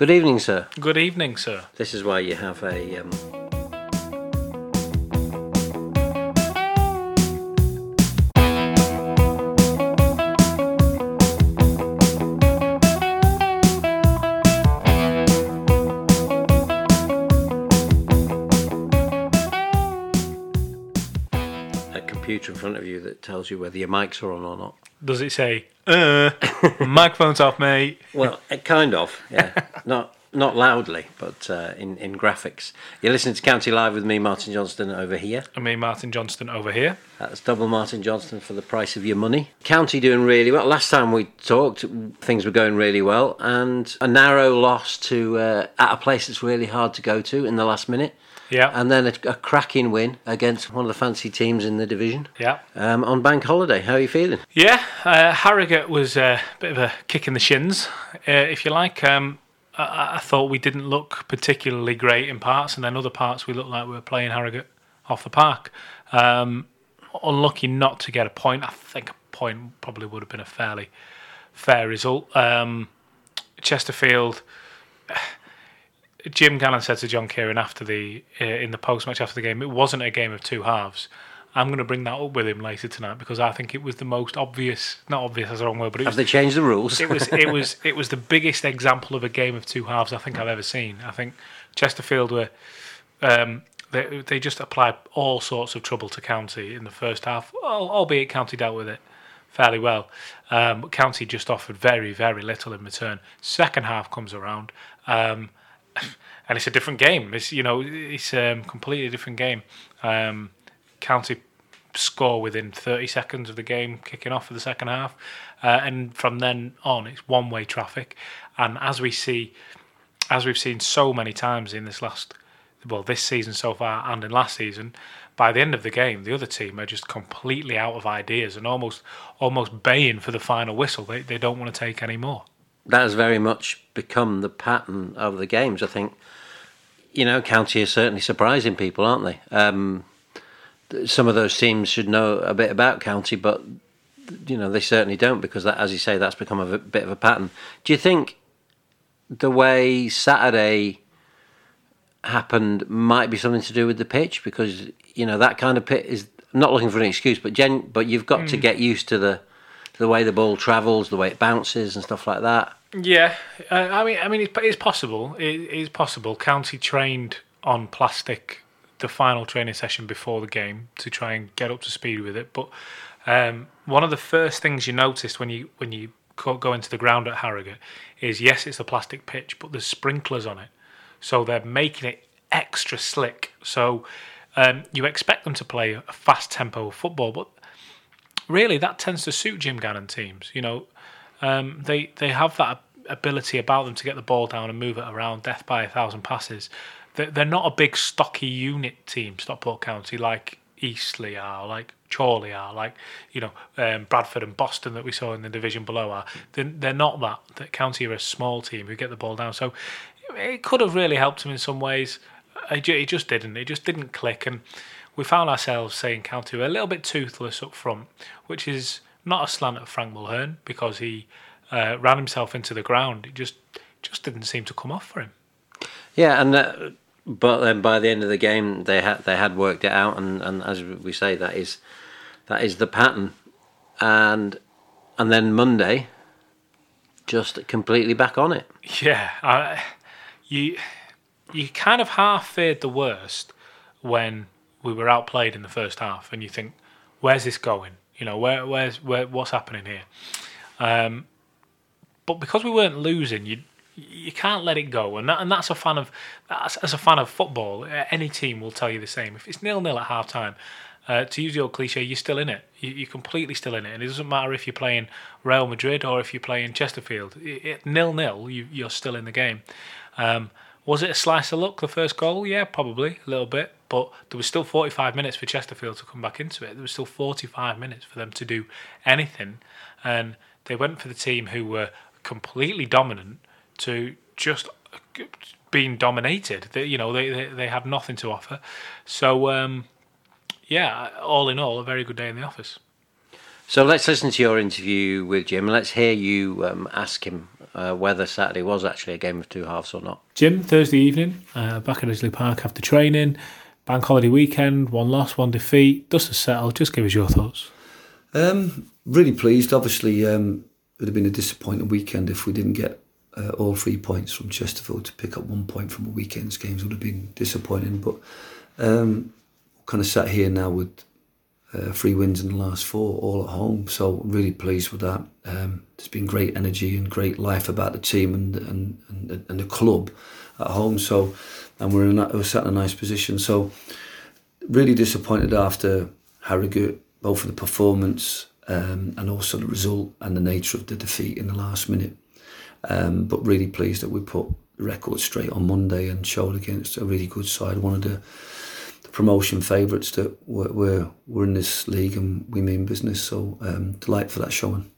Good evening, sir. Good evening, sir. This is why you have a. Um... front of you that tells you whether your mics are on or not. Does it say, uh, microphone's off, mate? Well, uh, kind of, yeah. not not loudly, but uh, in in graphics. You're listening to County Live with me, Martin Johnston, over here. And me, Martin Johnston, over here. That's double Martin Johnston for the price of your money. County doing really well. Last time we talked, things were going really well, and a narrow loss to uh, at a place that's really hard to go to in the last minute. Yeah. And then a, a cracking win against one of the fancy teams in the division yeah. um, on Bank Holiday. How are you feeling? Yeah, uh, Harrogate was a bit of a kick in the shins, uh, if you like. Um, I, I thought we didn't look particularly great in parts, and then other parts we looked like we were playing Harrogate off the park. Um, unlucky not to get a point. I think a point probably would have been a fairly fair result. Um, Chesterfield. Jim Gannon said to John Kieran after the uh, in the post match after the game, it wasn't a game of two halves. I'm going to bring that up with him later tonight because I think it was the most obvious. Not obvious, that's the wrong word, but it Have was they changed the rules? it was it was it was the biggest example of a game of two halves I think I've ever seen. I think Chesterfield were um, they they just applied all sorts of trouble to County in the first half, albeit County dealt with it fairly well. Um, but County just offered very very little in return. Second half comes around. Um, and it's a different game. It's you know it's a um, completely different game. Um, County score within 30 seconds of the game kicking off for the second half, uh, and from then on it's one way traffic. And as we see, as we've seen so many times in this last, well this season so far and in last season, by the end of the game the other team are just completely out of ideas and almost almost baying for the final whistle. They they don't want to take any more. That has very much become the pattern of the games. I think, you know, County are certainly surprising people, aren't they? Um, some of those teams should know a bit about County, but you know they certainly don't because that, as you say, that's become a bit of a pattern. Do you think the way Saturday happened might be something to do with the pitch because you know that kind of pit is I'm not looking for an excuse, but gen, but you've got to get used to the the way the ball travels, the way it bounces, and stuff like that. Yeah, uh, I mean, I mean, it's, it's possible. It is possible. County trained on plastic the final training session before the game to try and get up to speed with it. But um, one of the first things you noticed when you when you go into the ground at Harrogate is yes, it's a plastic pitch, but there's sprinklers on it, so they're making it extra slick. So um, you expect them to play a fast tempo football, but really that tends to suit Jim Gannon teams. You know, um, they they have that ability about them to get the ball down and move it around, death by a thousand passes. They're, not a big stocky unit team, Stockport County, like Eastleigh are, like Chorley are, like you know um, Bradford and Boston that we saw in the division below are. They're, they're not that. That County are a small team who get the ball down. So it could have really helped them in some ways. It just didn't. It just didn't click, and we found ourselves saying County were a little bit toothless up front, which is not a slant at Frank Mulhern because he uh, ran himself into the ground. It just just didn't seem to come off for him. Yeah, and uh, but then by the end of the game, they had they had worked it out, and, and as we say, that is that is the pattern, and and then Monday, just completely back on it. Yeah, I, you you kind of half feared the worst when we were outplayed in the first half, and you think, "Where's this going? You know, where where's where what's happening here?" Um, but because we weren't losing, you you can't let it go, and that, and that's a fan of that's, as a fan of football. uh, Any team will tell you the same. If it's nil nil at half time, uh, to use your cliche, you're still in it. You, you're completely still in it, and it doesn't matter if you're playing Real Madrid or if you're playing Chesterfield. It, it, nil nil, you, you're still in the game. Um, was it a slice of luck the first goal? Yeah, probably a little bit, but there was still 45 minutes for Chesterfield to come back into it. There was still 45 minutes for them to do anything, and they went for the team who were completely dominant to just being dominated. They, you know, they, they they had nothing to offer. So um, yeah, all in all, a very good day in the office. So let's listen to your interview with Jim. and Let's hear you um, ask him uh, whether Saturday was actually a game of two halves or not. Jim, Thursday evening, uh, back at Edgeley Park after training, bank holiday weekend, one loss, one defeat. Dust has settled. Just give us your thoughts. Um, really pleased. Obviously, um, it would have been a disappointing weekend if we didn't get uh, all three points from Chesterfield to pick up one point from a weekend's games would have been disappointing. But um, kind of sat here now with uh, three wins in the last four, all at home. So really pleased with that. Um, there's been great energy and great life about the team and and, and, and the club at home. So and we're in we're sat in a nice position. So really disappointed after Harrogate, both for the performance um, and also the result and the nature of the defeat in the last minute. Um, but really pleased that we put the record straight on Monday and showed against a really good side, one of the promotion favourites that we're, we're, we're in this league and we mean business. So um, delight for that showing.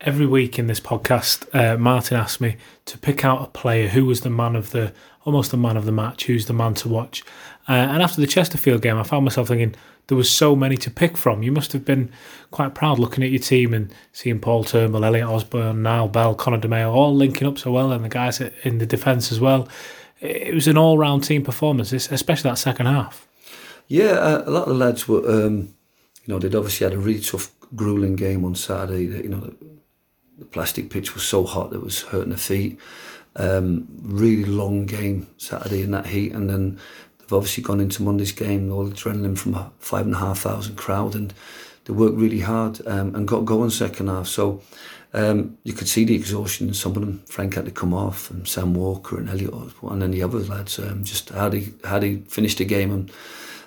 Every week in this podcast, uh, Martin asked me to pick out a player who was the man of the almost the man of the match, who's the man to watch. Uh, and after the Chesterfield game, I found myself thinking there was so many to pick from. You must have been quite proud looking at your team and seeing Paul Turnbull, Elliot Osborne, Nyal Bell, Conor DeMeo all linking up so well, and the guys in the defence as well. It was an all-round team performance, especially that second half. Yeah, uh, a lot of the lads were, um, you know, they'd obviously had a really tough, grueling game on Saturday. You know, the, the plastic pitch was so hot that it was hurting their feet. Um, really long game Saturday in that heat, and then they've obviously gone into Monday's game, all the adrenaline from a five and a half thousand crowd, and they worked really hard um, and got going second half. So um, you could see the exhaustion in some of them. Frank had to come off, and Sam Walker and Elliot, and then the other lads um, just how they how they finished the game and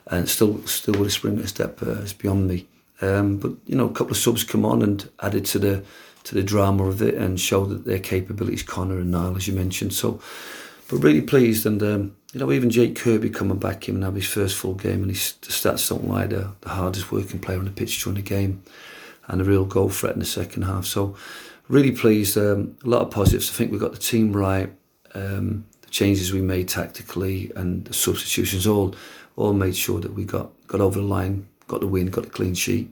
and still still with a spring step uh, is beyond me. Um, but you know, a couple of subs come on and added to the to the drama of it and show that their capabilities, Connor and Nyal, as you mentioned. So, but really pleased, and um, you know, even Jake Kirby coming back in and have his first full game, and his the stats don't lie. The, the hardest working player on the pitch during the game, and a real goal threat in the second half. So, really pleased. Um, a lot of positives. I think we got the team right. Um, the changes we made tactically and the substitutions all all made sure that we got, got over the line, got the win, got a clean sheet,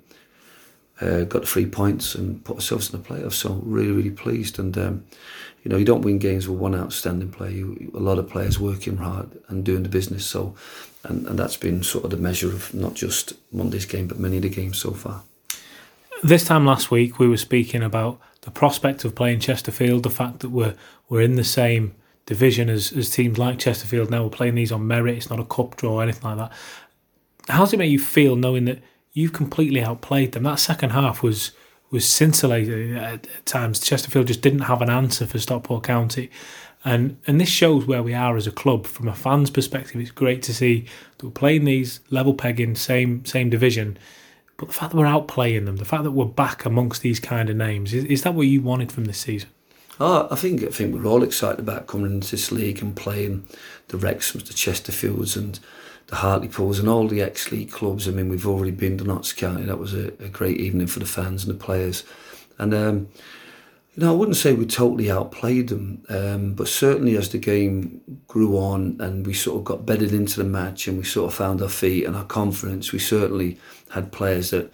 uh, got three points and put ourselves in the playoffs. So really, really pleased. And um, you know, you don't win games with one outstanding player. You, a lot of players working hard and doing the business. So, and, and that's been sort of the measure of not just Monday's game, but many of the games so far. This time last week, we were speaking about the prospect of playing Chesterfield, the fact that we're we're in the same division as, as teams like Chesterfield now. We're playing these on merit. It's not a cup draw or anything like that. How does it make you feel knowing that you've completely outplayed them? That second half was was scintillating at, at times. Chesterfield just didn't have an answer for Stockport County. And and this shows where we are as a club from a fan's perspective. It's great to see that we're playing these level pegging same same division, but the fact that we're outplaying them, the fact that we're back amongst these kind of names, is, is that what you wanted from this season? Oh, I think I think we're all excited about coming into this league and playing the Wrexhams, the Chesterfields, and the Hartlepools, and all the ex-league clubs. I mean, we've already been to Notts County. That was a, a great evening for the fans and the players. And um, you know, I wouldn't say we totally outplayed them, um, but certainly as the game grew on and we sort of got bedded into the match and we sort of found our feet and our confidence, we certainly had players that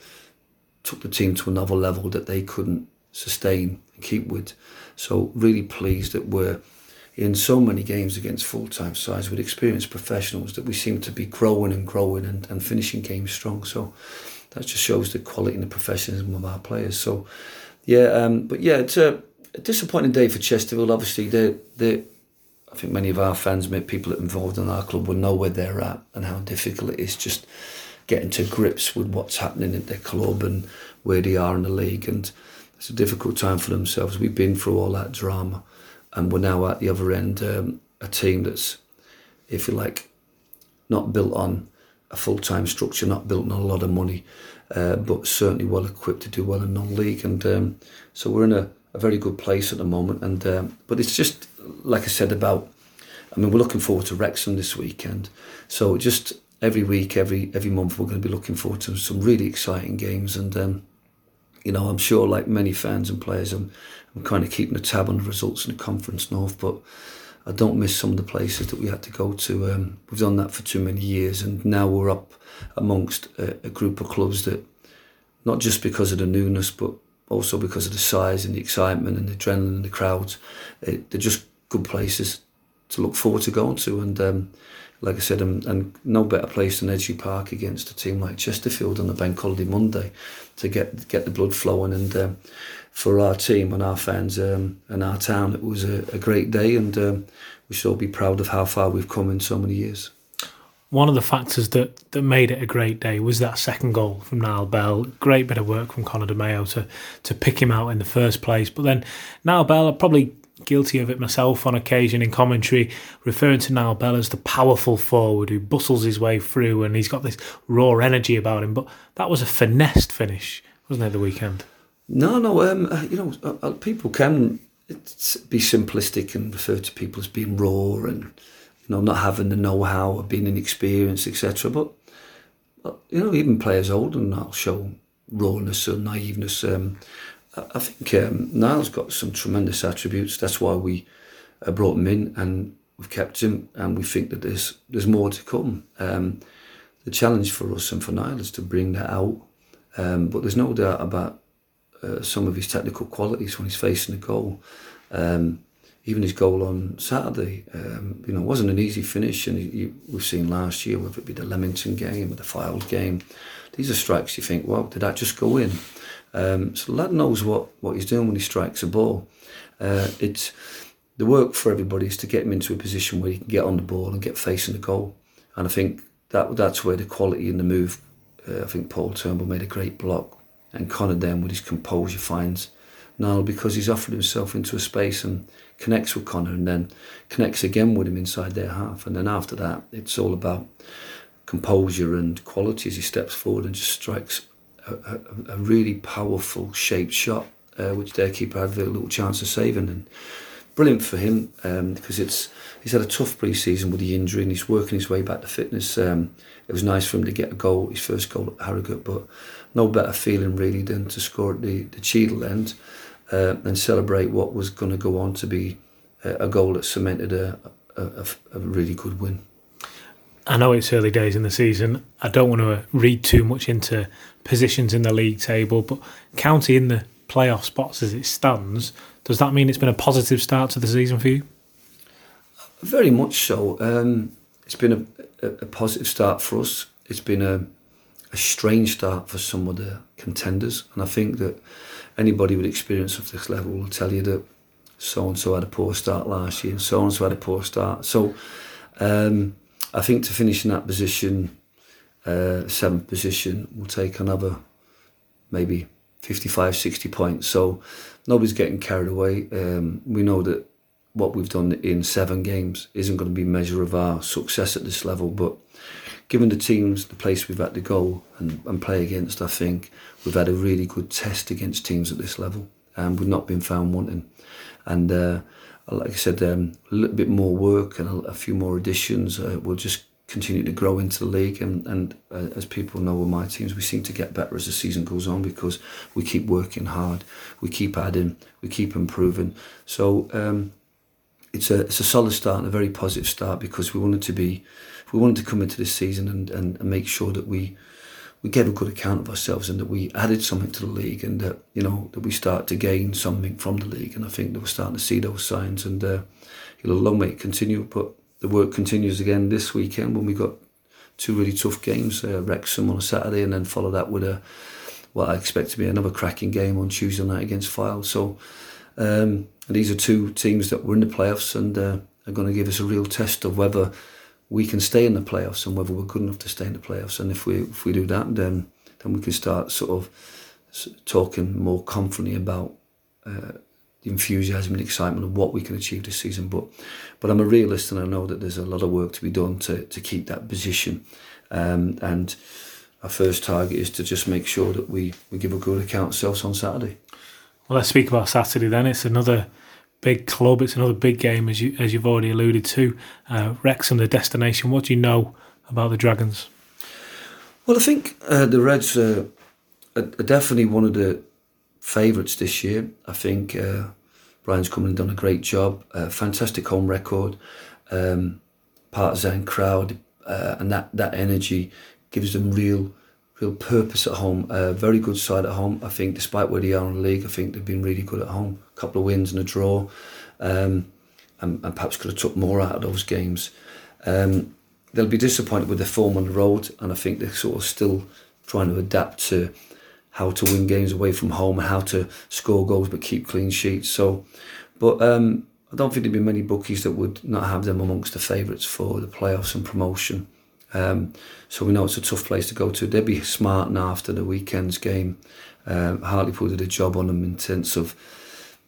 took the team to another level that they couldn't sustain and keep with. So really pleased that we're in so many games against full-time sides with experienced professionals that we seem to be growing and growing and, and finishing games strong. So that just shows the quality and the professionalism of our players. So yeah, um, but yeah, it's a, a disappointing day for Chesterfield. Obviously, they they I think many of our fans, people involved in our club, will know where they're at and how difficult it is just getting to grips with what's happening at their club and where they are in the league. And it's a difficult time for themselves. We've been through all that drama, and we're now at the other end, um, a team that's, if you like, not built on a full time structure, not built on a lot of money, uh, but certainly well equipped to do well in non league. And um, so we're in a, a, very good place at the moment. And um, but it's just like I said about. I mean, we're looking forward to Wrexham this weekend. So just every week, every every month, we're going to be looking forward to some really exciting games. And um, you know, I'm sure like many fans and players, I'm, I'm kind of keeping a tab on the results in the Conference North, but I don't miss some of the places that we had to go to. Um, we've done that for too many years, and now we're up amongst a, a group of clubs that not just because of the newness, but also because of the size and the excitement and the adrenaline and the crowds. It, they're just good places to look forward to going to. And um, like I said, and, and no better place than Edgeley Park against a team like Chesterfield on a bank holiday Monday to get get the blood flowing. And um, for our team and our fans um, and our town, it was a, a great day, and um, we should all be proud of how far we've come in so many years one of the factors that, that made it a great day was that second goal from Nyal Bell. Great bit of work from Conor DeMeo to, to pick him out in the first place. But then Nyal Bell, I'm probably guilty of it myself on occasion in commentary, referring to Nyal Bell as the powerful forward who bustles his way through and he's got this raw energy about him. But that was a finessed finish, wasn't it, the weekend? No, no. Um, uh, you know, uh, uh, people can be simplistic and refer to people as being raw and you know, not having the know-how or being inexperienced, etc. But you know, even players older than that show rawness or naiveness. Um, I think um, Nyal's got some tremendous attributes. That's why we brought him in and we've kept him, and we think that there's there's more to come. Um, the challenge for us and for Nyal is to bring that out, um, but there's no doubt about uh, some of his technical qualities when he's facing the goal. Um, even his goal on Saturday, um, you know, wasn't an easy finish. And we've seen last year, whether it be the Leamington game or the Fylde game, these are strikes you think, well, did that just go in? Um, so the lad knows what, what he's doing when he strikes a ball. Uh, it's the work for everybody is to get him into a position where he can get on the ball and get facing the goal. And I think that that's where the quality in the move. Uh, I think Paul Turnbull made a great block, and Connor then with his composure finds Nyal because he's offered himself into a space and connects with Connor and then connects again with him inside their half. And then after that, it's all about composure and quality as he steps forward and just strikes a, a, a really powerful shaped shot, uh, which their keeper had very little chance of saving. And brilliant for him um, because it's he's had a tough pre-season with the injury and he's working his way back to fitness. Um, it was nice for him to get a goal, his first goal at Harrogate, but no better feeling really than to score at the, the Cheadle end uh, and celebrate what was going to go on to be a, a goal that cemented a, a, a, really good win. I know it's early days in the season. I don't want to read too much into positions in the league table, but County in the playoff spots as it stands, does that mean it's been a positive start to the season for you? Very much so. Um, it's been a, a, positive start for us. It's been a, a strange start for some of the contenders, and I think that anybody with experience of this level will tell you that so and so had a poor start last year and so and so had a poor start. So um, I think to finish in that position, uh, seventh position, will take another maybe 55, 60 points. So nobody's getting carried away. Um, we know that what we've done in seven games isn't going to be measure of our success at this level, but given the teams, the place we've had to go and, and play against, I think we've had a really good test against teams at this level, and we've not been found wanting. And uh, like I said, um, a little bit more work and a, a few more additions uh, will just continue to grow into the league. And, and uh, as people know with my teams, we seem to get better as the season goes on because we keep working hard, we keep adding, we keep improving. So um, it's a it's a solid start and a very positive start because we wanted to be we wanted to come into this season and, and, and make sure that we we gave a good account of ourselves and that we added something to the league and that you know that we start to gain something from the league. And I think that we're starting to see those signs and uh, it'll long may it continue but the work continues again this weekend when we got two really tough games uh, Wrexham on a Saturday and then follow that with a what I expect to be another cracking game on Tuesday night against Fylde. So um, these are two teams that were in the playoffs and uh, are going to give us a real test of whether we can stay in the playoffs and whether we're good enough to stay in the playoffs. And if we if we do that, then then we can start sort of talking more confidently about uh, the enthusiasm and excitement of what we can achieve this season. But but I'm a realist and I know that there's a lot of work to be done to to keep that position. Um, and our first target is to just make sure that we, we give a good account ourselves on Saturday. Well, let's speak about Saturday then. It's another big club. It's another big game, as you as you've already alluded to. Uh, Wrexham, the destination. What do you know about the Dragons? Well, I think uh, the Reds are, definitely one of the favourites this year. I think uh, Bryan's come and done a great job. fantastic home record, um, partisan crowd, uh, and that that energy gives them real real purpose at home. A very good side at home. I think, despite where they are in the league, I think they've been really good at home. A couple of wins and a draw, um, and, and, perhaps could have took more out of those games. Um, they'll be disappointed with their form on the road, and I think they're sort of still trying to adapt to how to win games away from home and how to score goals but keep clean sheets. So, but um, I don't think there'd be many bookies that would not have them amongst the favourites for the playoffs and promotion. Um, so we know it's a tough place to go to. They'd be smart now after the weekend's game. Um, Hartlepool did a job on them in terms of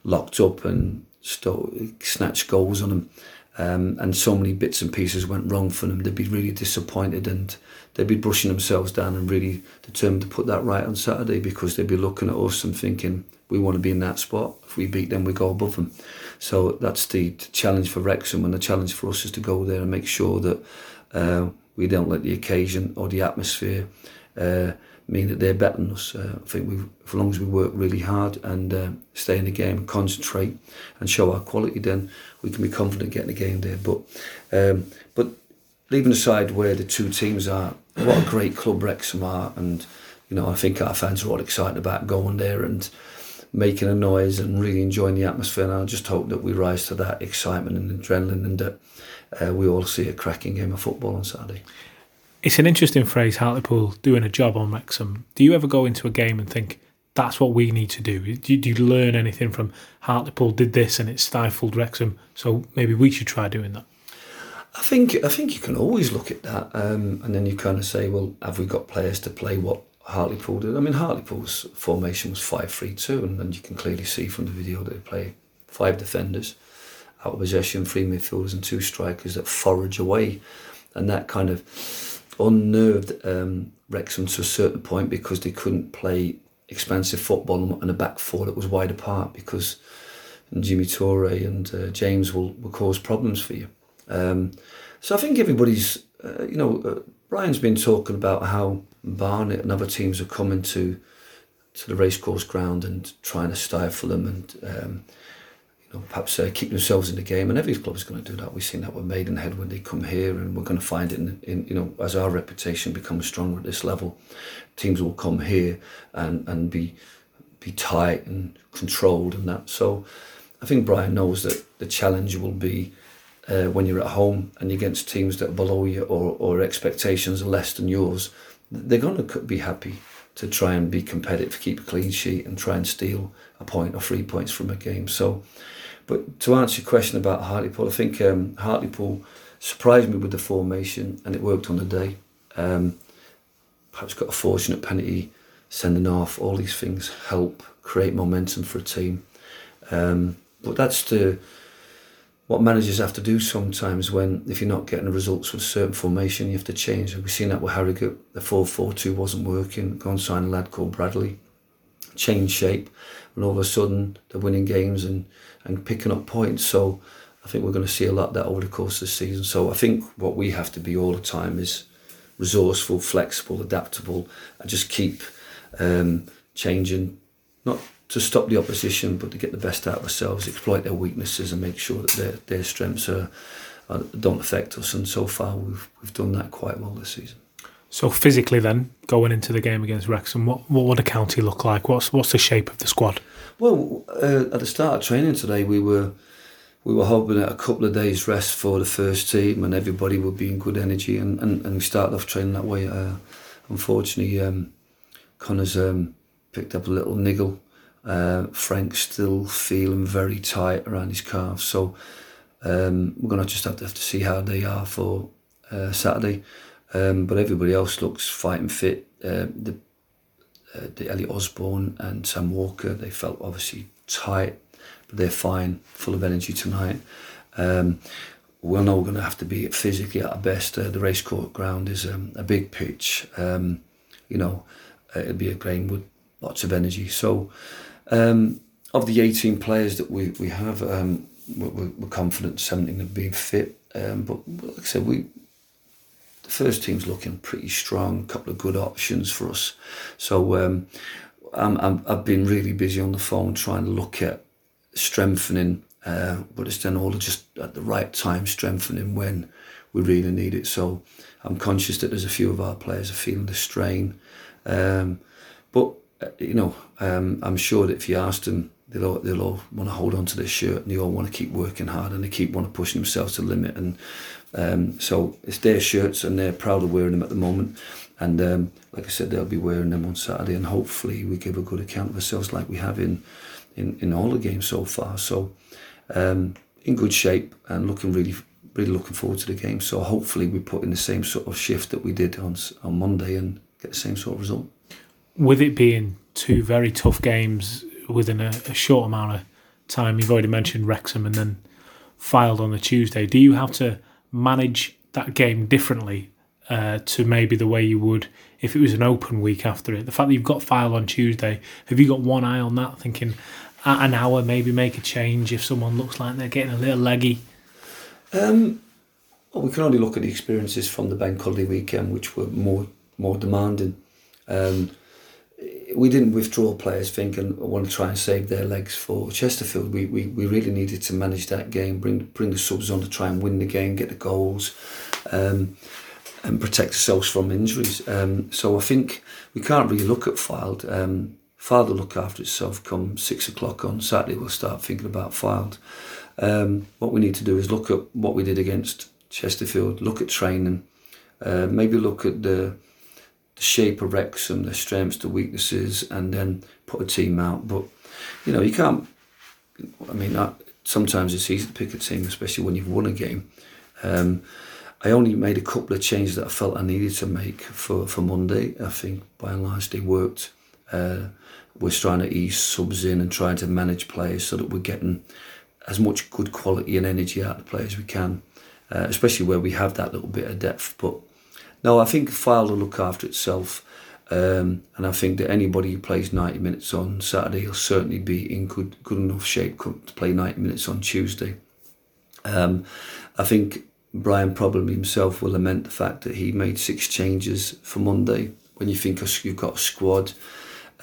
locked up and st- snatched goals on them. Um, and so many bits and pieces went wrong for them. They'd be really disappointed and they'd be brushing themselves down and really determined to put that right on Saturday because they'd be looking at us and thinking we want to be in that spot. If we beat them, we go above them. So that's the challenge for Wrexham, and the challenge for us is to go there and make sure that uh, we don't let the occasion or the atmosphere uh, mean that they're better than us. Uh, I think we, as long as we work really hard and uh, stay in the game, concentrate, and show our quality, then we can be confident getting the game there. But um, but leaving aside where the two teams are, what a great club Wrexham are, and you know I think our fans are all excited about going there and making a noise and really enjoying the atmosphere. And I just hope that we rise to that excitement and adrenaline and that uh, we all see a cracking game of football on Saturday. It's an interesting phrase, Hartlepool doing a job on Wrexham. Do you ever go into a game and think, that's what we need to do? Do you, do you learn anything from Hartlepool did this and it stifled Wrexham, so maybe we should try doing that? I think I think you can always look at that, um, and then you kind of say, well, have we got players to play what Hartlepool did? I mean, Hartlepool's formation was five three two, and, and you can clearly see from the video that they play five defenders out possession, three midfielders and two strikers that forage away. And that kind of unnerved um, Wrexham to a certain point because they couldn't play expansive football and a back four that was wide apart because Jimmy Touré and uh, James will, will cause problems for you. Um, so I think everybody's, uh, you know, uh, Bryan's been talking about how Barnet and other teams are coming to to the racecourse ground and trying to stifle them and um, perhaps uh, keep themselves in the game. And every club is going to do that. We've seen that with Maidenhead when they come here, and we're going to find it in, in you know as our reputation becomes stronger at this level, teams will come here and and be be tight and controlled and that. So I think Bryan knows that the challenge will be. Uh, when you're at home and you're against teams that are below you or, or expectations are less than yours, they're going to be happy to try and be competitive, keep a clean sheet, and try and steal a point or three points from a game. So but to answer your question about Hartlepool, I think um, Hartlepool surprised me with the formation and it worked on the day. Um, perhaps got a fortunate penalty sending off. All these things help create momentum for a team. Um, but that's the what managers have to do sometimes when if you're not getting results with a certain formation, you have to change. We've seen that with Harrogate. The 4-4-2 wasn't working. Go and sign a lad called Bradley. Change shape, and all of a sudden they're winning games and and picking up points. So I think we're going to see a lot that over the course of the season. So I think what we have to be all the time is resourceful, flexible, adaptable, and just keep um, changing, not to stop the opposition, but to get the best out of ourselves, exploit their weaknesses, and make sure that their their strengths are, are don't affect us. And so far, we've we've done that quite well this season. So physically, then going into the game against Wrexham, what what would a county look like? What's what's the shape of the squad? Well, uh, at the start of training today, we were we were hoping at a couple of days rest for the first team, and everybody would be in good energy, and and, and we started off training that way. Uh, unfortunately, um, Connor's um, picked up a little niggle. Uh, Frank's still feeling very tight around his calf, so um, we're going to just have to, have to see how they are for uh, Saturday. Um, but everybody else looks fighting fit. Uh, the uh, the Elliot Osborne and Sam Walker, they felt obviously tight, but they're fine, full of energy tonight. Um, we're not going to have to be physically at our best. Uh, the racecourse ground is um, a big pitch. Um, you know, uh, it'll be a game with lots of energy. So, um, of the 18 players that we, we have, um, we're, we're confident 17 have been fit. Um, but like I said, we the first team's looking pretty strong. A couple of good options for us. So um, I'm, i have been really busy on the phone trying to look at strengthening, uh, but it's then all just at the right time strengthening when we really need it. So I'm conscious that there's a few of our players are feeling the strain. Um, but uh, you know, um, I'm sure that if you asked them, they'll all, they'll all want to hold on to their shirt and they all want to keep working hard and they keep want to pushing themselves to the limit. And um, so it's their shirts and they're proud of wearing them at the moment. And um, like I said, they'll be wearing them on Saturday, and hopefully we give a good account of ourselves, like we have in in, in all the games so far. So um, in good shape and looking really really looking forward to the game. So hopefully we put in the same sort of shift that we did on on Monday and get the same sort of result. With it being two very tough games within a, a short amount of time, you've already mentioned Wrexham and then Fylde on the Tuesday. Do you have to manage that game differently uh, to maybe the way you would if it was an open week after it? The fact that you've got Fylde on Tuesday, have you got one eye on that, thinking at an hour maybe make a change if someone looks like they're getting a little leggy? Um, well, we can only look at the experiences from the bank holiday weekend, which were more more demanding. Um, we didn't withdraw players thinking I want to try and save their legs for Chesterfield. We, we, we really needed to manage that game, bring bring the subs on to try and win the game, get the goals, um, and protect ourselves from injuries. Um, so I think we can't really look at Fylde. Um, Fylde will look after itself. Come six o'clock on Saturday, we'll start thinking about Fylde. Um, what we need to do is look at what we did against Chesterfield, look at training, uh, maybe look at the the shape of Wrexham, their strengths, the weaknesses, and then put a team out. But you know, you can't. I mean, sometimes it's easy to pick a team, especially when you've won a game. Um, I only made a couple of changes that I felt I needed to make for, for Monday. I think by and large they worked. Uh, we're trying to ease subs in and trying to manage players so that we're getting as much good quality and energy out of the players we can, uh, especially where we have that little bit of depth. But no, I think Fylde will look after itself. Um, and I think that anybody who plays 90 minutes on Saturday will certainly be in good good enough shape to play 90 minutes on Tuesday. Um, I think Bryan probably himself will lament the fact that he made six changes for Monday. When you think you've got a squad,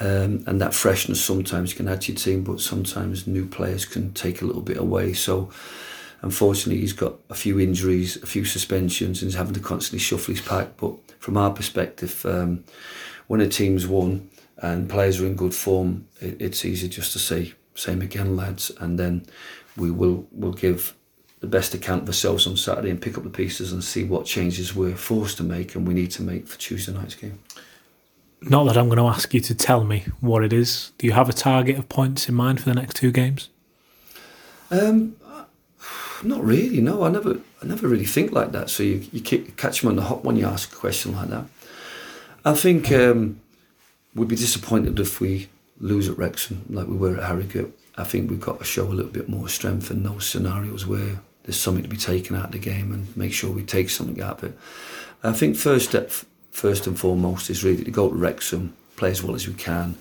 um, and that freshness sometimes can add to your team, but sometimes new players can take a little bit away. So Unfortunately, he's got a few injuries, a few suspensions, and he's having to constantly shuffle his pack. But from our perspective, um, when a team's won and players are in good form, it, it's easy just to say, same again, lads. And then we will will give the best account of ourselves on Saturday and pick up the pieces and see what changes we're forced to make and we need to make for Tuesday night's game. Not that I'm going to ask you to tell me what it is. Do you have a target of points in mind for the next two games? Um, not really. No, I never, I never really think like that. So you, you catch them on the hop when you ask a question like that. I think um, we'd be disappointed if we lose at Wrexham like we were at Harrogate. I think we've got to show a little bit more strength in those scenarios where there's something to be taken out of the game and make sure we take something out of it. I think first step, first and foremost, is really to go to Wrexham, play as well as we can,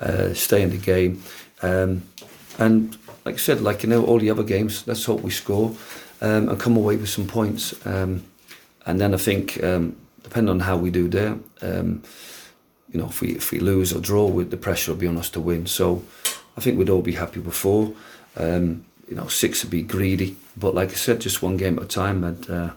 uh, stay in the game, um, and like I said, like you know, all the other games, let's hope we score um, and come away with some points. Um, and then I think, um, depending on how we do there, um, you know, if we if we lose or draw, with the pressure will be on us to win. So I think we'd all be happy with four. Um, you know, six would be greedy, but like I said, just one game at a time. And uh,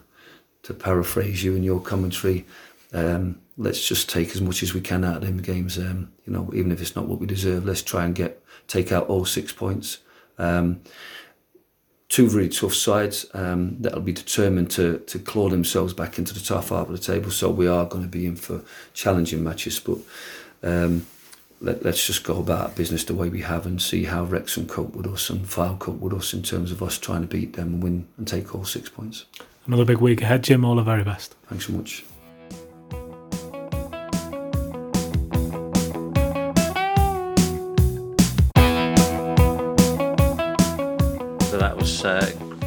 to paraphrase you in your commentary, um, let's just take as much as we can out of them games. Um, you know, even if it's not what we deserve, let's try and get take out all six points. Um, two really tough sides um, that'll be determined to to claw themselves back into the top half of the table. So we are going to be in for challenging matches, but um, let, us just go about business the way we have and see how Wrexham cope with us and Fylde cope with us in terms of us trying to beat them and win and take all six points. Another big week ahead, Jim. All the very best. Thanks so much.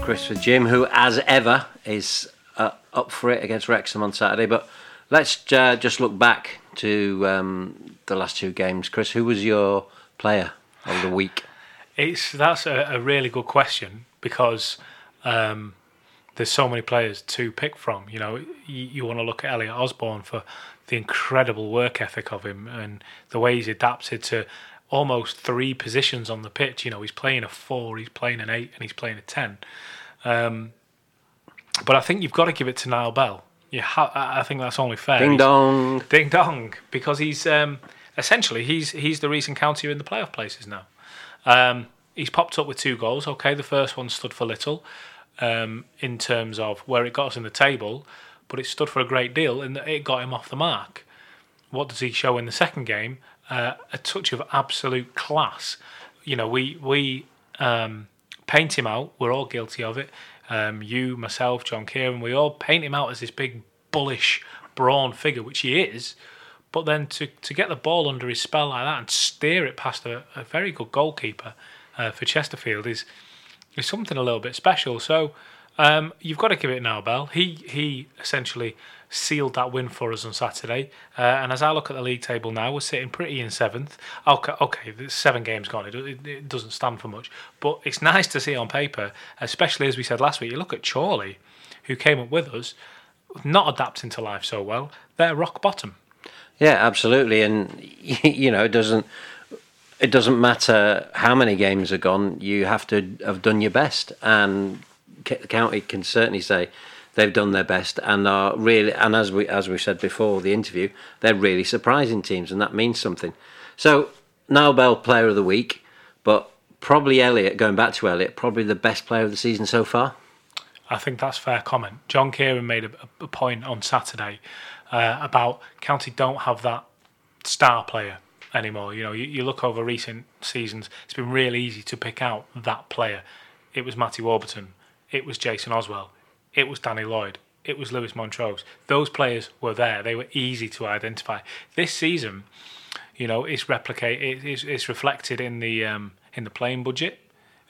Chris with Jim, who, as ever, is uh, up for it against Wrexham on Saturday. But let's uh, just look back to um, the last two games. Chris, who was your player of the week? It's that's a, a really good question because um, there's so many players to pick from. You know, you, you want to look at Elliot Osborne for the incredible work ethic of him and the way he's adapted to almost three positions on the pitch. You know, he's playing a four, he's playing an eight, and he's playing a ten. Um, but I think you've got to give it to Nyal Bell You ha- I I think that's only fair. Ding He's- dong. Ding dong, because he's um, essentially he's he's the reason County are in the playoff places now. Um, he's popped up with two goals. Okay, the first one stood for little um, in terms of where it got us in the table, but it stood for a great deal in that it got him off the mark. What does he show in the second game? Uh, a touch of absolute class. You know, we we um, paint him out. We're all guilty of it. Um, you, myself, John Kieran, we all paint him out as this big, bullish, brawn figure, which he is. But then to, to get the ball under his spell like that and steer it past a, a very good goalkeeper uh, for Chesterfield is is something a little bit special. So um, you've got to give it now, Bell. He he essentially sealed that win for us on Saturday. Uh, and as I look at the league table now, we're sitting pretty in seventh. Okay, okay, seven games gone. It, it, it doesn't stand for much, but it's nice to see on paper, especially as we said last week. You look at Chorley, who came up with us, not adapting to life so well. They're rock bottom. Yeah, absolutely, and you know it doesn't it doesn't matter how many games are gone. You have to have done your best, and the County can certainly say they've done their best and are really. And as we as we said before the interview, they're really surprising teams, and that means something. So Nyal Bell, Player of the Week, but probably Elliot. Going back to Elliot, probably the best player of the season so far. I think that's fair comment. John Kieran made a, a point on Saturday uh, about County don't have that star player anymore. You know, you, you look over recent seasons, it's been really easy to pick out that player. It was Matty Warburton, it was Jason Oswell, it was Danny Lloyd, it was Lewis Montrose. Those players were there. They were easy to identify. This season, you know, it's replicate. It, it's, it's reflected in the um, in the playing budget.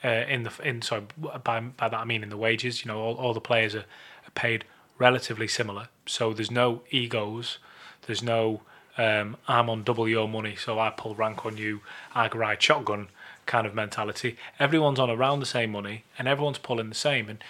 Uh, in the in sorry by by that I mean in the wages. You know, all, all the players are, are paid relatively similar. So there's no egos. There's no um, I'm on double your money, so I pull rank on you. I ride shotgun kind of mentality. Everyone's on around the same money, and everyone's pulling the same. And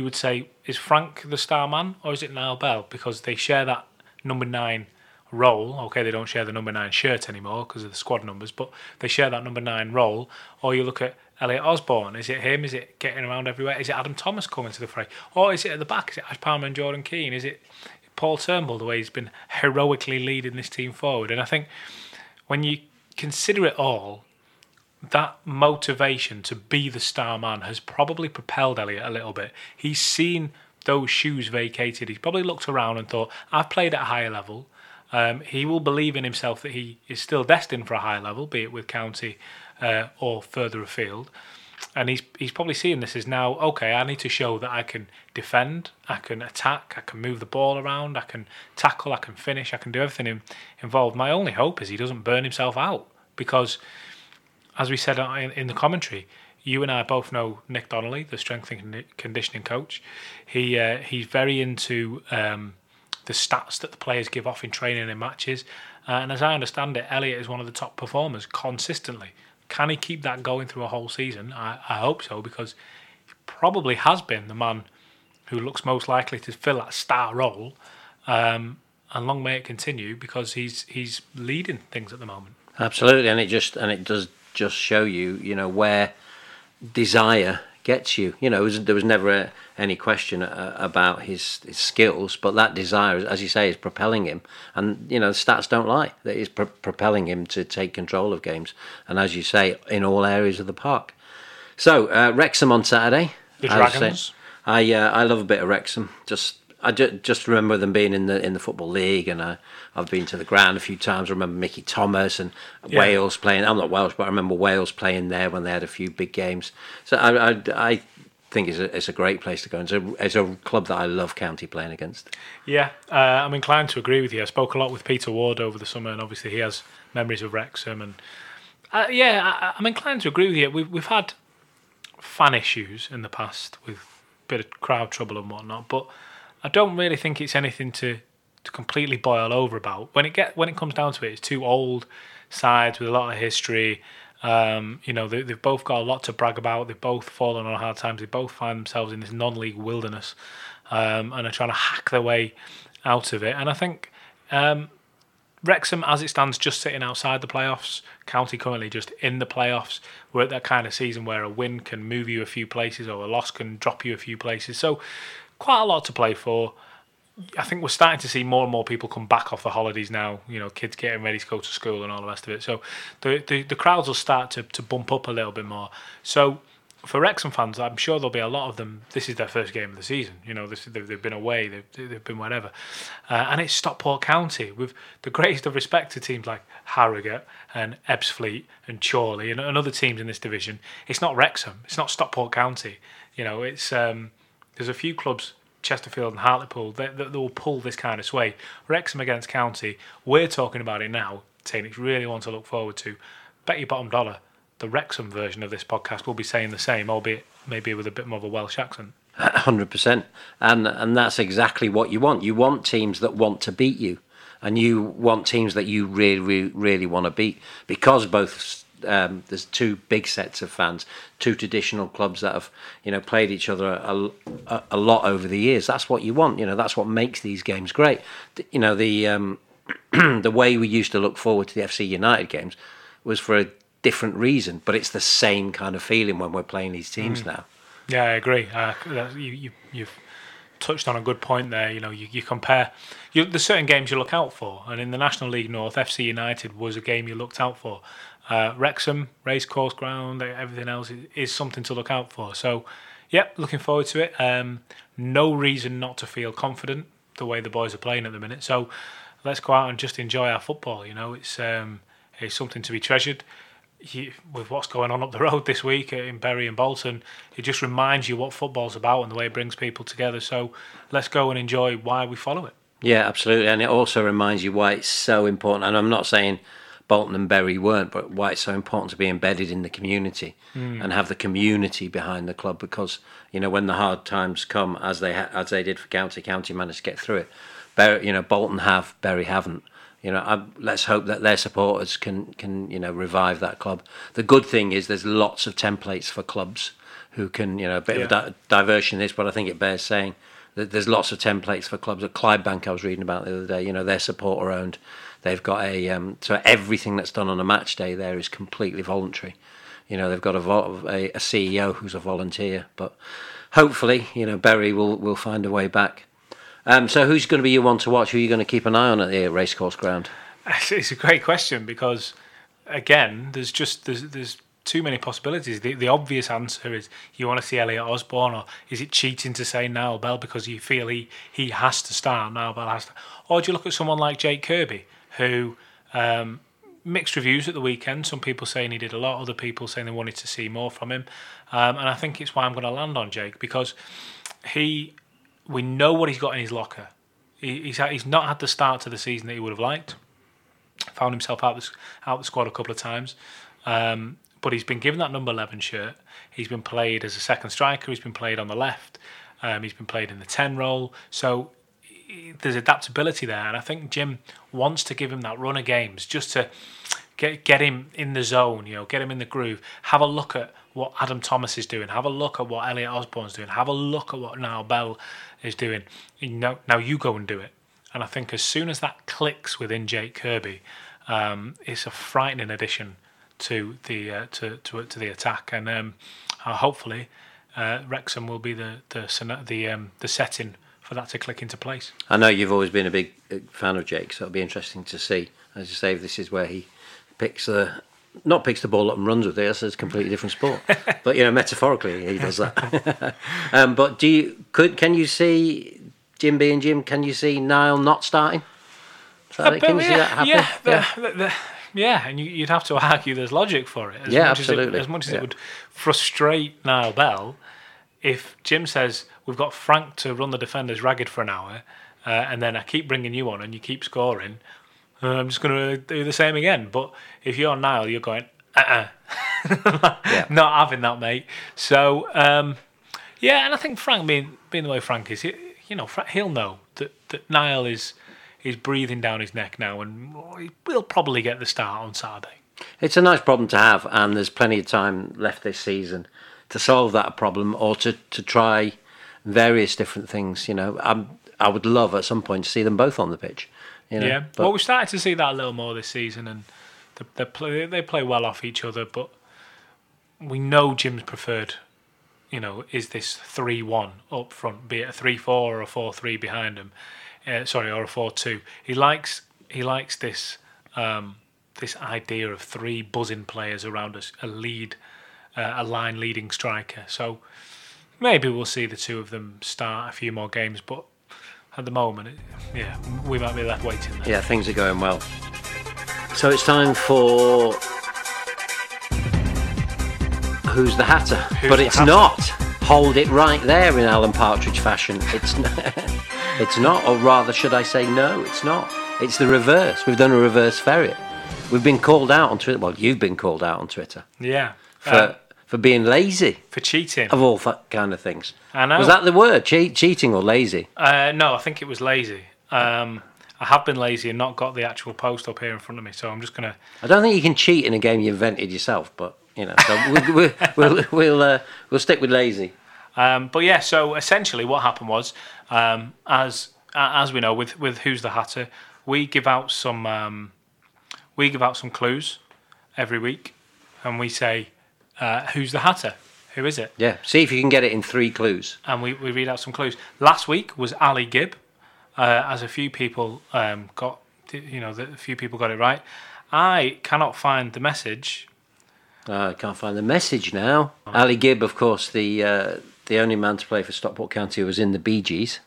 you would say, is Frank the star man or is it Nyal Bell? Because they share that number nine role. Okay, they don't share the number nine shirt anymore because of the squad numbers, but they share that number nine role. Or you look at Elliot Osborne. Is it him? Is it getting around everywhere? Is it Adam Thomas coming to the fray? Or is it at the back? Is it Ash Palmer and Jordan Keane? Is it Paul Turnbull, the way he's been heroically leading this team forward? And I think when you consider it all, that motivation to be the star man has probably propelled Elliot a little bit. He's seen those shoes vacated. He's probably looked around and thought, I've played at a higher level. Um, he will believe in himself that he is still destined for a higher level, be it with County uh, or further afield. And he's he's probably seeing this as now, okay, I need to show that I can defend, I can attack, I can move the ball around, I can tackle, I can finish, I can do everything in, involved. My only hope is he doesn't burn himself out because as we said in, in the commentary, you and I both know Nick Donnelly, the strength and conditioning coach. He uh, he's very into um, the stats that the players give off in training and matches. Uh, and as I understand it, Elliot is one of the top performers consistently. Can he keep that going through a whole season? I, I hope so because he probably has been the man who looks most likely to fill that star role. Um, and long may it continue because he's he's leading things at the moment. Absolutely, and it just and it does just show you, you know, where desire gets you. You know, there was never a, any question uh, about his, his skills, but that desire, as you say, is propelling him. And you know, the stats don't lie; that is pro- propelling him to take control of games. And as you say, in all areas of the park. So uh, Wrexham on Saturday. The I was saying- Dragons. I uh, I love a bit of Wrexham. Just I ju- just remember them being in the in the football league, and I, I've been to the ground a few times. I remember Mickey Thomas and Yeah. Wales playing. I'm not Welsh, but I remember Wales playing there when they had a few big games. So I I, I think it's a it's a great place to go. And it's a it's a club that I love county playing against. Yeah, uh, I'm inclined to agree with you. I spoke a lot with Peter Ward over the summer, and obviously he has memories of Wrexham. And uh, yeah, I, I'm inclined to agree with you. We've we've had fan issues in the past with a bit of crowd trouble and whatnot, but I don't really think it's anything to, to completely boil over about. When it get when it comes down to it, it's two old sides with a lot of history. Um, you know, they, they've both got a lot to brag about. They've both fallen on hard times. They both find themselves in this non-league wilderness um, and are trying to hack their way out of it. And I think um, Wrexham, as it stands, just sitting outside the playoffs. County currently just in the playoffs. We're at that kind of season where a win can move you a few places or a loss can drop you a few places. So, quite a lot to play for. I think we're starting to see more and more people come back off the holidays now. You know, kids getting ready to go to school and all the rest of it. So the the, the crowds will start to, to bump up a little bit more. So for Wrexham fans, I'm sure there'll be a lot of them. This is their first game of the season. You know, this, they've, they've been away, they've, they've been whatever. Uh, and it's Stockport County with the greatest of respect to teams like Harrogate and Ebbsfleet and Chorley and, and other teams in this division. It's not Wrexham, it's not Stockport County. You know, it's um, there's a few clubs Chesterfield and Hartlepool that, that, that will pull this kind of sway. Wrexham against County, we're talking about it now, saying it's really one to look forward to. Bet your bottom dollar, the Wrexham version of this podcast will be saying the same, albeit maybe with a bit more of a Welsh accent. Hundred percent, and and that's exactly what you want. You want teams that want to beat you, and you want teams that you really, really, really want to beat because both um, there's two big sets of fans, two traditional clubs that have you know played each other a, a, a, lot over the years. That's what you want. You know that's what makes these games great. You know the um, the way we used to look forward to the FC United games was for a different reason, but it's the same kind of feeling when we're playing these teams mm. now. Yeah, I agree. Uh, you, you you've touched on a good point there. You know, you, you compare, you, there's certain games you look out for, and in the National League North, FC United was a game you looked out for. Uh, Wrexham, racecourse ground, everything else is, is, something to look out for. So, yep, looking forward to it. Um, no reason not to feel confident the way the boys are playing at the minute. So, let's go out and just enjoy our football. You know, it's um, it's something to be treasured. You, with what's going on up the road this week in Bury and Bolton, it just reminds you what football's about and the way it brings people together. So, let's go and enjoy why we follow it. Yeah, absolutely, and it also reminds you why it's so important. And I'm not saying Bolton and Bury weren't, but why it's so important to be embedded in the community mm. and have the community behind the club because you know when the hard times come, as they ha- as they did for County, County managed to get through it. Bury, you know, Bolton have, Bury haven't. You know, I, let's hope that their supporters can can you know revive that club. The good thing is there's lots of templates for clubs who can you know a bit yeah. of di- diversion in this, but I think it bears saying that there's lots of templates for clubs. At Clydebank, I was reading about the other day. You know, they're supporter owned They've got a um, so everything that's done on a match day there is completely voluntary. You know, they've got a, a, a CEO who's a volunteer, but hopefully, you know, Bury will will find a way back. Um, so, who's going to be your one to watch? Who are you going to keep an eye on at the racecourse ground? It's a great question because, again, there's just there's there's too many possibilities. The, the obvious answer is you want to see Elliot Osborne, or is it cheating to say Nyal Bell because you feel he, he has to start, Nyal Bell has to? Or do you look at someone like Jake Kirby, who um, mixed reviews at the weekend. Some people saying he did a lot, other people saying they wanted to see more from him. Um, and I think it's why I'm going to land on Jake because he, we know what he's got in his locker. He, he's had, he's not had the start to the season that he would have liked. Found himself out the out the squad a couple of times, um, but he's been given that number eleven shirt. He's been played as a second striker. He's been played on the left. Um, he's been played in the ten role. So there's adaptability there, and I think Jim wants to give him that run of games just to get get him in the zone, you know, get him in the groove. Have a look at what Adam Thomas is doing. Have a look at what Elliot Osborne's doing. Have a look at what Nyal Bell is doing. You know, now you go and do it. And I think as soon as that clicks within Jake Kirby, um, it's a frightening addition to the uh, to, to to the attack, and um, uh, hopefully uh, Wrexham will be the the the um, the setting for that to click into place. I know you've always been a big fan of Jake, so it'll be interesting to see. As you say, this is where he picks the not picks the ball up and runs with it. That's a completely different sport. but you know, metaphorically, he does that. um, but do you could can you see Jim being Jim? Can you see Nyal not starting? Uh, can you yeah, see that happen? Yeah, yeah. The, the, the, yeah, and you, would have to argue there's logic for it. As yeah, absolutely. As, it, as much as yeah. it would frustrate Nyal Bell, if Jim says we've got Frank to run the defenders ragged for an hour, uh, and then I keep bringing you on and you keep scoring, uh, I'm just going to do the same again. But if you're Nyal, you're going, uh uh yeah. not having that, mate. So, um, yeah, and I think Frank, being being the way Frank is, he, you know, he'll know that, that Nyal is is breathing down his neck now, and we'll probably get the start on Saturday. It's a nice problem to have, and there's plenty of time left this season to solve that problem or to, to try various different things. You know, I'm, I would love at some point to see them both on the pitch. You know, yeah, but, well, we started to see that a little more this season, and they, they play they play well off each other. But we know Jim's preferred you know, is this three-one up front, be it a three-four or a four-three behind him, uh, sorry, or a four-two. He likes he likes this um, this idea of three buzzing players around us, a lead, uh, a line leading striker. So maybe we'll see the two of them start a few more games, but at the moment, it, yeah, we might be left waiting. There. Yeah, things are going well. So it's time for Who's the Hatter? Who's but it's Hatter? not. Hold it right there in Alan Partridge fashion. It's n- it's not, or rather, should I say, no, it's not. It's the reverse. We've done a reverse ferret. We've been called out on Twitter. Well, you've been called out on Twitter Yeah, for uh, for being lazy for cheating. of all that kind of things. I know. Was that the word? Cheat, cheating or lazy? Uh, no, I think it was lazy. Um, I have been lazy and not got the actual post up here in front of me, so I'm just gonna. I don't think you can cheat in a game you invented yourself, but you know, so we'll we'll we'll, we'll, uh, we'll stick with lazy. Um, but yeah, so essentially, what happened was, um, as as we know, with with Who's the Hatter, we give out some um, we give out some clues every week, and we say, uh, "Who's the Hatter? Who is it?" Yeah, see if you can get it in three clues. and we, we read out some clues. Last week was Ali Gibb, uh, as a few people um, got, you know, the, a few people got it right. I cannot find the message. Uh, I can't find the message now. Ali Gibb, of course, the uh, the only man to play for Stockport County who was in the Bee Gees.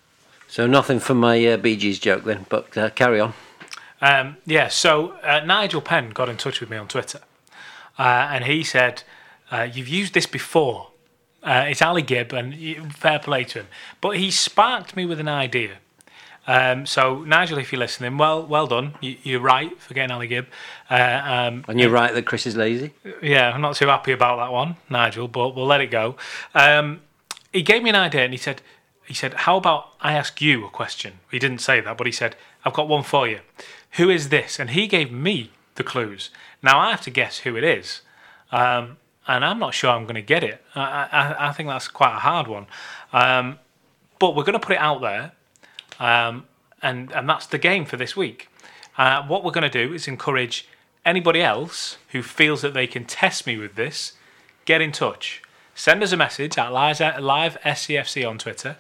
So nothing for my uh, Bee Gees joke then, but uh, carry on. Um, yeah, so uh, Nigel Penn got in touch with me on Twitter, uh, and he said, uh, "You've used this before. Uh, it's Ali Gibb, and fair play to him." But he sparked me with an idea. Um, so Nigel, if you're listening, well, well done. You, you're right for getting Ali Gibb. Uh, um, And you're right that Chris is lazy. yeah, I'm not too happy about that one, Nigel, but we'll let it go. Um, he gave me an idea and he said, he said, how about I ask you a question? He didn't say that, but he said, I've got one for you. Who is this? And he gave me the clues. Now I have to guess who it is. Um, and I'm not sure I'm going to get it. I, I, I think that's quite a hard one. Um, but we're going to put it out there. Um, and, and that's the game for this week. Uh, what we're going to do is encourage anybody else who feels that they can test me with this, get in touch. Send us a message at live, SCFC on Twitter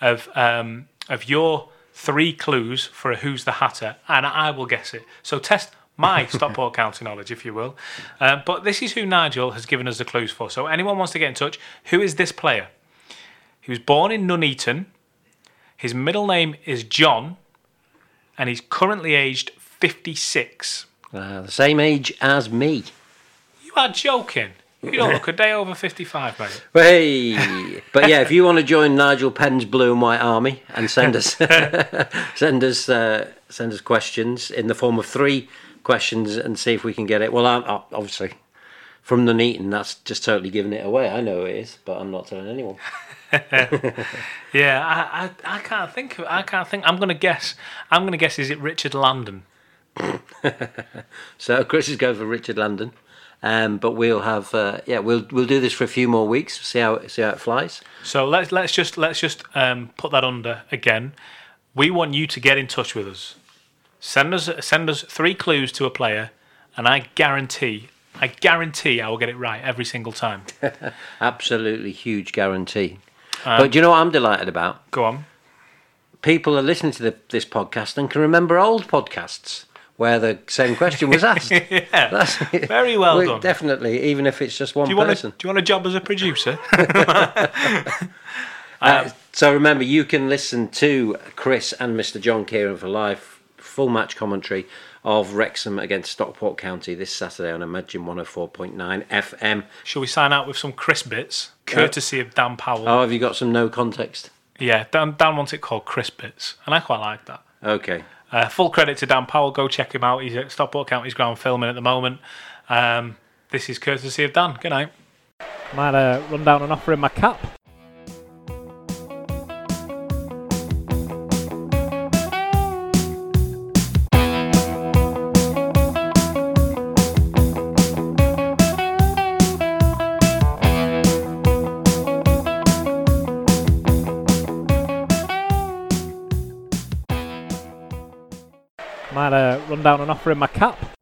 of um, of your three clues for a Who's the Hatter, and I will guess it. So test my Stockport County knowledge, if you will. Uh, but this is who Nigel has given us the clues for. So anyone wants to get in touch, who is this player? He was born in Nuneaton. His middle name is John, and he's currently aged 56. Uh, the same age as me. You are joking. You don't look a day over 55, mate. Hey, but yeah, if you want to join Nigel Penn's Blue and White Army and send us send us uh, send us questions in the form of three questions and see if we can get it. Well, I'm, I'm obviously from the Neaton, that's just totally giving it away. I know it is, but I'm not telling anyone. Yeah, I, I, I can't think. Of, I can't think. I'm gonna guess. I'm gonna guess. Is it Richard Landon? So Chris is going for Richard Landon, um, but we'll have uh, yeah we'll we'll do this for a few more weeks. See how see how it flies. So let's let's just let's just um, put that under again. We want you to get in touch with us. Send us send us three clues to a player, and I guarantee I guarantee I will get it right every single time. Absolutely huge guarantee. but do you know what I'm delighted about? Go on. People are listening to the, this podcast and can remember old podcasts where the same question was asked. yeah. That's Very well done. Definitely, even if it's just one Do you want person. to do you want a job as a producer? Uh, so remember, you can listen to Chris and Mr. John Kieran for live full match commentary of Wrexham against Stockport County this Saturday on Imagine 104.9 FM. Shall we sign out with some crisp bits, courtesy of Dan Powell? Oh, have you got some no context? Yeah, Dan, Dan wants it called crisp bits, and I quite like that. Okay. Uh, full credit to Dan Powell. Go check him out. He's at Stockport County's ground filming at the moment. Um, this is courtesy of Dan. Good night. Might uh, run down and offer him my cap. Down and offer him my cap.